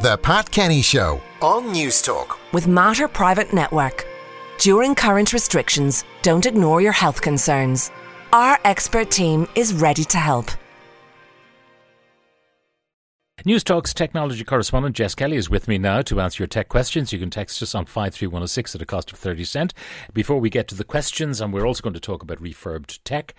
The Pat Kenny Show on Newstalk. with Mater Private Network. During current restrictions, don't ignore your health concerns. Our expert team is ready to help. Newstalk's technology correspondent Jess Kelly is with me now to answer your tech questions. You can text us on 53106 at a cost of 30 cent. Before we get to the questions, and we're also going to talk about refurbed tech,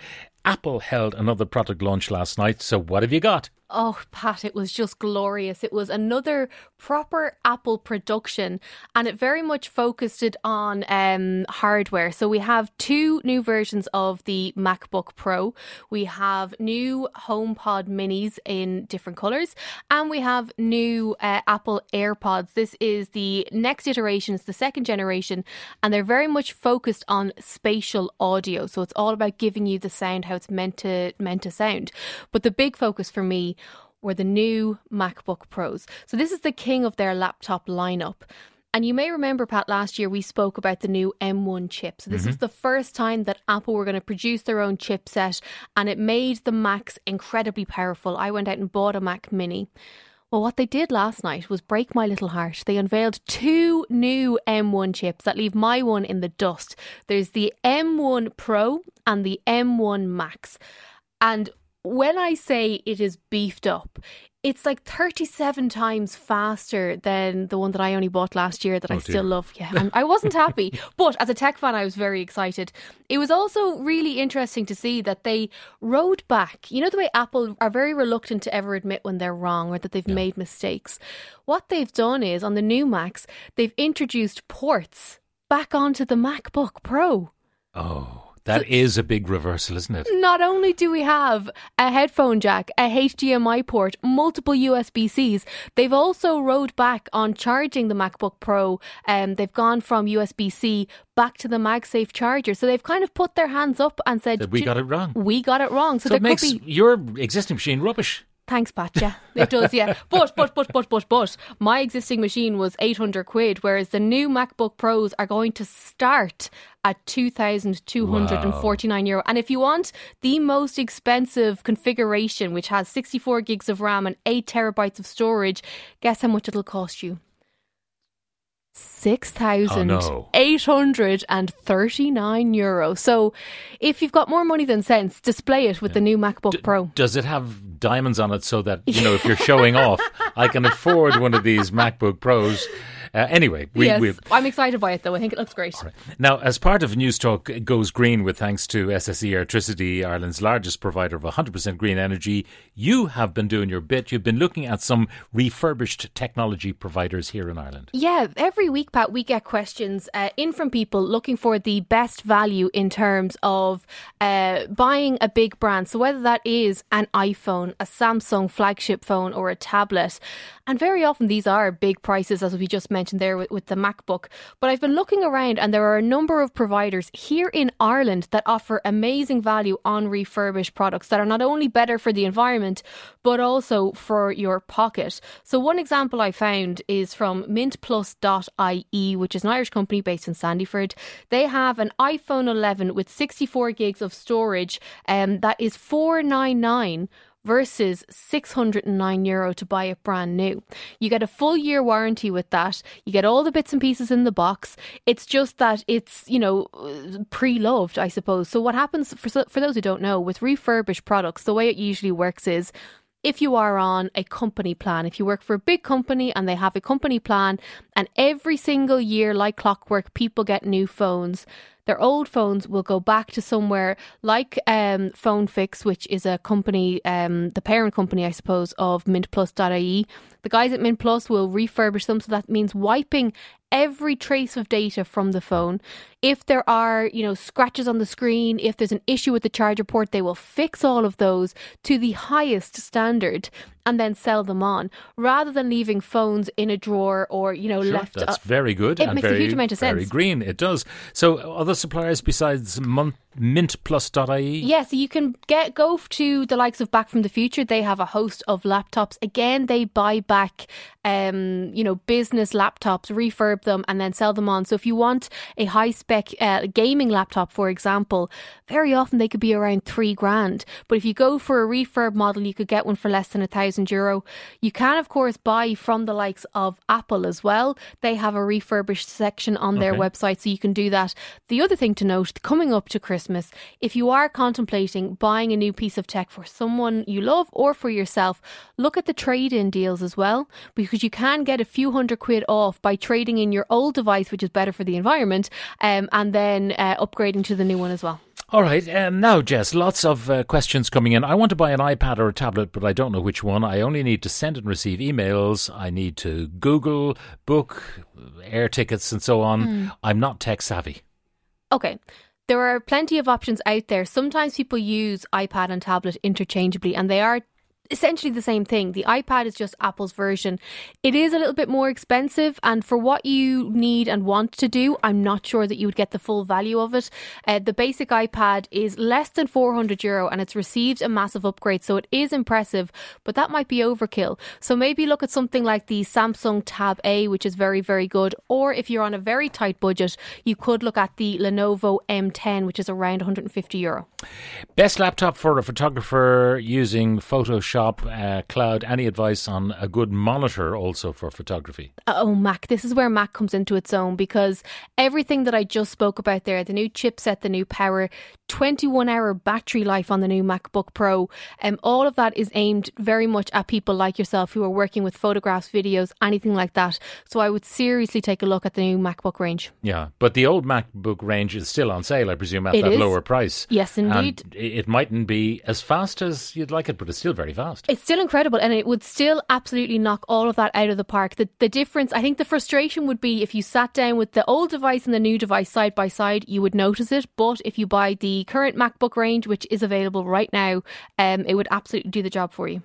Apple held another product launch last night. So what have you got? Oh, Pat, it was just glorious. It was another proper Apple production and it very much focused it on um, hardware. So we have two new versions of the MacBook Pro. We have new HomePod minis in different colors and we have new uh, Apple AirPods. This is the next iteration, it's the second generation, and they're very much focused on spatial audio. So it's all about giving you the sound how it's meant to meant to sound. But the big focus for me were the new MacBook Pros. So this is the king of their laptop lineup. And you may remember, Pat, last year we spoke about the new M1 chip. So this is mm-hmm. the first time that Apple were going to produce their own chipset, and it made the Macs incredibly powerful. I went out and bought a Mac Mini. Well, what they did last night was break my little heart. They unveiled two new M1 chips that leave my one in the dust. There's the M1 Pro and the M1 Max. And when I say it is beefed up, it's like 37 times faster than the one that I only bought last year that I Oh, still dear. love. Yeah, I'm, I wasn't happy, but as a tech fan, I was very excited. It was also really interesting to see that they rode back. You know, the way Apple are very reluctant to ever admit when they're wrong or that they've made mistakes. What they've done is on the new Macs, they've introduced ports back onto the MacBook Pro. Oh, that is a big reversal, isn't it? Not only do we have a headphone jack, a HDMI port, multiple USB Cs, they've also rode back on charging the MacBook Pro. Um, they've gone from USB C back to the MagSafe charger. So they've kind of put their hands up and said, That we got it wrong. We got it wrong. So, So it makes be. your existing machine rubbish. Thanks, Pat. Yeah, it does. Yeah, but but but but but but my existing machine was eight hundred quid, whereas the new MacBook Pros are going to start at two thousand two hundred and forty nine euro. And if you want the most expensive configuration, which has sixty four gigs of RAM and eight terabytes of storage, guess how much it'll cost you? 6,839 euro. So if you've got more money than sense, display it with yeah. the new MacBook D- Pro. Does it have diamonds on it so that, you know, if you're showing off, I can afford one of these MacBook Pros? Uh, anyway, we, yes, we, I'm excited by it though. I think it looks great. Now, as part of Newstalk Goes Green with thanks to SSE Electricity, Ireland's largest provider of 100% green energy, you have been doing your bit. You've been looking at some refurbished technology providers here in Ireland. Yeah, every week, Pat, we get questions uh, in from people looking for the best value in terms of uh, buying a big brand. So, whether that is an iPhone, a Samsung flagship phone, or a tablet. And very often these are big prices, as we just mentioned there with, with the MacBook. But I've been looking around, and there are a number of providers here in Ireland that offer amazing value on refurbished products that are not only better for the environment, but also for your pocket. So, one example I found is from mintplus.ie, which is an Irish company based in Sandyford. They have an iPhone 11 with 64 gigs of storage, um, that is 499 versus 609 euro to buy it brand new. You get a full year warranty with that. You get all the bits and pieces in the box. It's just that it's, you know, pre-loved, I suppose. So what happens for for those who don't know with refurbished products, the way it usually works is if you are on a company plan, if you work for a big company and they have a company plan, and every single year, like clockwork, people get new phones. Their old phones will go back to somewhere like um, Phone Fix, which is a company, um, the parent company, I suppose, of MintPlus.ie. The guys at Mint Plus will refurbish them, so that means wiping every trace of data from the phone. If there are, you know, scratches on the screen, if there's an issue with the charger port, they will fix all of those to the highest standard and then sell them on, rather than leaving phones in a drawer or you know Sure, left. that's uh, very good it and makes a huge amount of sense. very green. It does. So, other suppliers besides Mon- mintplus.ie? Yeah, so you can get go to the likes of Back from the Future. They have a host of laptops. Again, they buy back, um, you know, business laptops, refurb them, and then sell them on. So if you want a high spec uh, gaming laptop, for example, very often they could be around three grand. But if you go for a refurb model, you could get one for less than a thousand euro. You can, of course, buy from the likes of Apple as well. They have a refurbished section on their Okay. website, so you can do that. The other thing to note, coming up to Christmas, if you are contemplating buying a new piece of tech for someone you love or for yourself, look at the trade in deals as well, because you can get a few hundred quid off by trading in your old device, which is better for the environment, um, and then uh, upgrading to the new one as well. All right. Um, now, Jess, lots of uh, questions coming in. I want to buy an iPad or a tablet, but I don't know which one. I only need to send and receive emails. I need to Google, book air tickets, and so on. I'm not tech savvy. Okay. There are plenty of options out there. Sometimes people use iPad and tablet interchangeably, and they are essentially the same thing. The iPad is just Apple's version. It is a little bit more expensive, and for what you need and want to do, I'm not sure that you would get the full value of it. Uh, the basic iPad is less than 400 euro, and it's received a massive upgrade, so it is impressive, but that might be overkill. So maybe look at something like the Samsung Tab A, which is very, very good, or if you're on a very tight budget, you could look at the Lenovo M10, which is around 150 euro. Best laptop for a photographer using Photoshop uh, Cloud. Any advice on a good monitor also for photography? Oh, Mac. This is where Mac comes into its own because everything that I just spoke about there the new chipset, the new power, 21 hour battery life on the new MacBook Pro, um, all of that is aimed very much at people like yourself who are working with photographs, videos, anything like that. So I would seriously take a look at the new MacBook range. Yeah, but the old MacBook range is still on sale, I presume, at It that is. lower price. Yes, indeed. And it mightn't be as fast as you'd like it, but it's still very fast. It's still incredible and it would still absolutely knock all of that out of the park. The, the difference, I think the frustration would be if you sat down with the old device and the new device side by side, you would notice it. But if you buy the current MacBook range, which is available right now, um, it would absolutely do the job for you.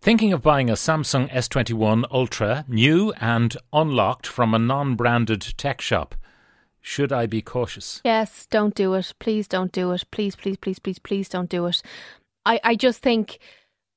Thinking of buying a Samsung S21 Ultra, new and unlocked from a non branded tech shop. Should I be cautious? Yes, don't do it. Please don't do it. Please, please, please, please, please don't do it. I, I just think,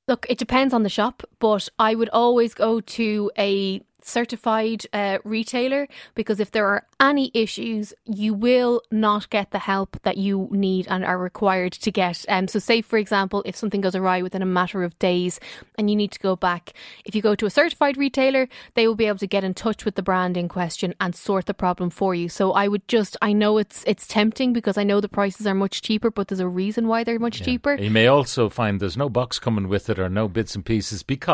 look, it depends on the shop, but I would always go to a certified uh, retailer because if there are any issues, you will not get the help that you need and are required to get. Um, so, say for example, if something goes awry within a matter of days and you need to go back, if you go to a certified retailer, they will be able to get in touch with the brand in question and sort the problem for you. So, I would just, I know it's it's tempting because I know the prices are much cheaper, but there's a reason why they're much cheaper. You may also find there's no box coming with it or no bits and pieces because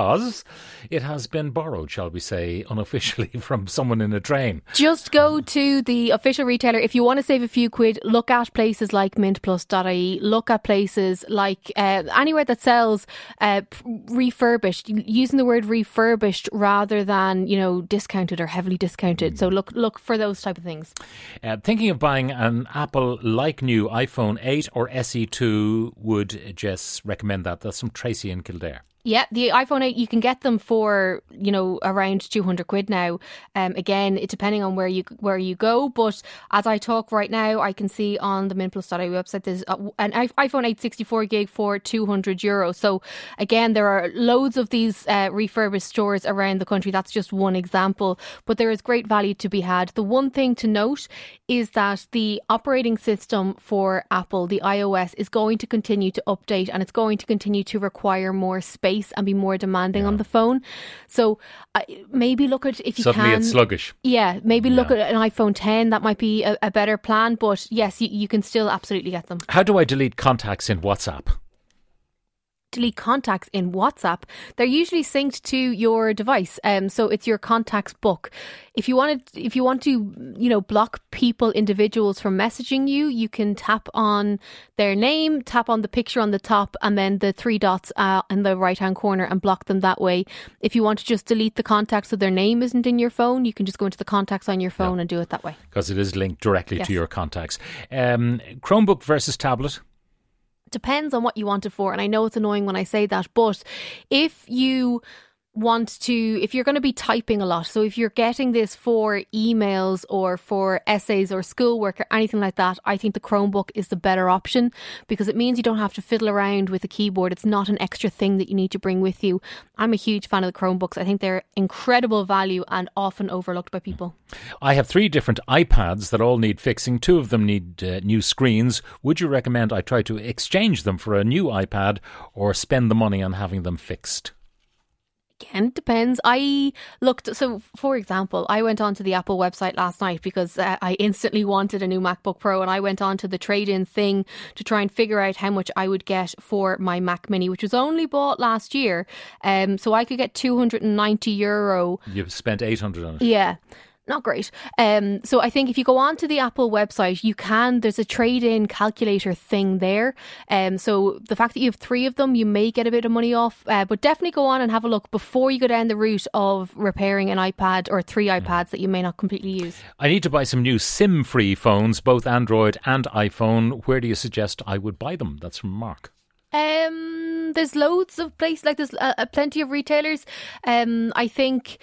it has been borrowed, shall we say, unofficially from someone in a train. Just go to the official retailer. If you want to save a few quid, look at places like mintplus.ie, look at places like uh, anywhere that sells uh, refurbished, using the word refurbished rather than, you know, discounted or heavily discounted. So look look for those type of things. Uh, thinking of buying an Apple like new iPhone 8 or SE2, would Jess recommend that? That's from Tracy in Kildare. Yeah, the iPhone 8, you can get them for, you know, around 200 quid now. Um, again, it depending on where you where you go. But as I talk right now, I can see on the mintplus.ie website there's an iPhone 8 64 gig for 200 euro. So again, there are loads of these uh, refurbished stores around the country. That's just one example. But there is great value to be had. The one thing to note is that the operating system for Apple, the iOS, is going to continue to update and it's going to continue to require more space and be more demanding on the phone. So uh, maybe look at if you Suddenly can. it's sluggish. Yeah, maybe look Yeah. at an iPhone 10. That might be a, a better plan. But yes, you, you can still absolutely get them. How do I delete contacts in WhatsApp? Delete contacts in WhatsApp, they're usually synced to your device. Um, so it's your contacts book. If you wanted, if you want to, you know, block people, individuals from messaging you, you can tap on their name, tap on the picture on the top, and then the three dots uh, in the right hand corner, and block them that way. If you want to just delete the contacts so their name isn't in your phone, you can just go into the contacts on your phone and do it that way. Because it is linked directly Yes. to your contacts. Um, Chromebook versus tablet. Depends on what you want it for. And I know it's annoying when I say that, but if you want to, if you're going to be typing a lot, so if you're getting this for emails or for essays or schoolwork or anything like that, I think the Chromebook is the better option because it means you don't have to fiddle around with the keyboard. It's not an extra thing that you need to bring with you. I'm a huge fan of the Chromebooks. I think they're incredible value and often overlooked by people. I have three different iPads that all need fixing. Two of them need uh, new screens. Would you recommend I try to exchange them for a new iPad or spend the money on having them fixed? Again, it depends. I looked, so for example, I went onto the Apple website last night because uh, I instantly wanted a new MacBook Pro and I went on to the trade in thing to try and figure out how much I would get for my Mac Mini, which was only bought last year. Um, so I could get 290 euro. You've spent 800 on it. Yeah not great. Um, so I think if you go on to the Apple website, you can. There's a trade-in calculator thing there. Um, so the fact that you have three of them, you may get a bit of money off. Uh, but definitely go on and have a look before you go down the route of repairing an iPad or three mm. iPads that you may not completely use. I need to buy some new SIM-free phones, both Android and iPhone. Where do you suggest I would buy them? That's from Mark. Um, there's loads of places like there's uh, plenty of retailers. Um, I think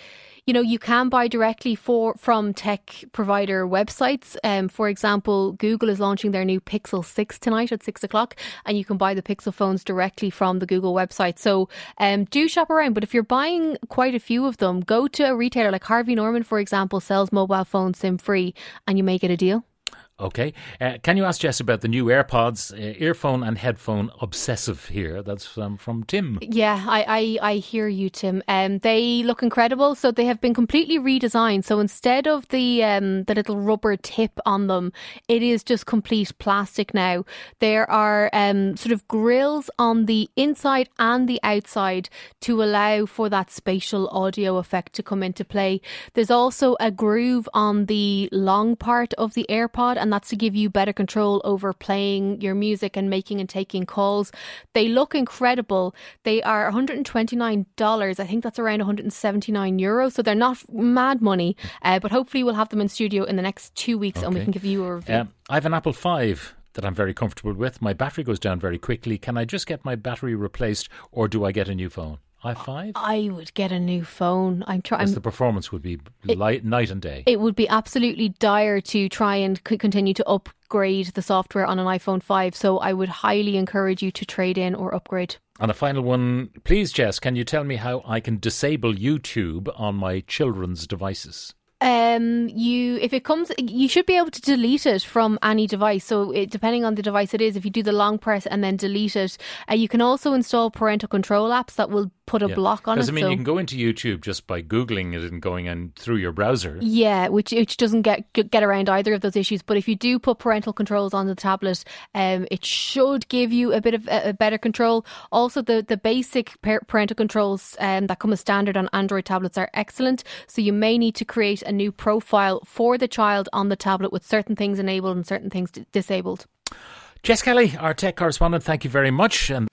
you know, you can buy directly for from tech provider websites. Um, for example, Google is launching their new Pixel 6 tonight at 6 o'clock, and you can buy the Pixel phones directly from the Google website. So um, do shop around. But if you're buying quite a few of them, go to a retailer like Harvey Norman, for example, sells mobile phones SIM free, and you may get a deal. Okay. Uh, can you ask Jess about the new AirPods, uh, earphone and headphone obsessive here? That's um, from Tim. Yeah, I, I, I hear you, Tim. Um, they look incredible. So they have been completely redesigned. So instead of the um, the little rubber tip on them, it is just complete plastic now. There are um, sort of grills on the inside and the outside to allow for that spatial audio effect to come into play. There's also a groove on the long part of the AirPod and that's to give you better control over playing your music and making and taking calls. They look incredible. They are $129. I think that's around 179 euros. So they're not mad money, uh, but hopefully we'll have them in studio in the next two weeks okay. and we can give you a review. Um, I have an Apple 5 that I'm very comfortable with. My battery goes down very quickly. Can I just get my battery replaced or do I get a new phone? I5? I would get a new phone. I'm trying. Because the performance would be light, night and day. It would be absolutely dire to try and c- continue to upgrade the software on an iPhone 5. So I would highly encourage you to trade in or upgrade. And a final one, please, Jess, can you tell me how I can disable YouTube on my children's devices? Um you if it comes you should be able to delete it from any device so it, depending on the device it is if you do the long press and then delete it uh, you can also install parental control apps that will put a yeah. block on it. I mean, so. you can go into YouTube just by googling it and going in through your browser. Yeah, which which doesn't get get around either of those issues. But if you do put parental controls on the tablet, um, it should give you a bit of a, a better control. Also, the the basic parental controls um, that come as standard on Android tablets are excellent. So you may need to create a new profile for the child on the tablet with certain things enabled and certain things disabled. Jess Kelly, our tech correspondent, thank you very much. And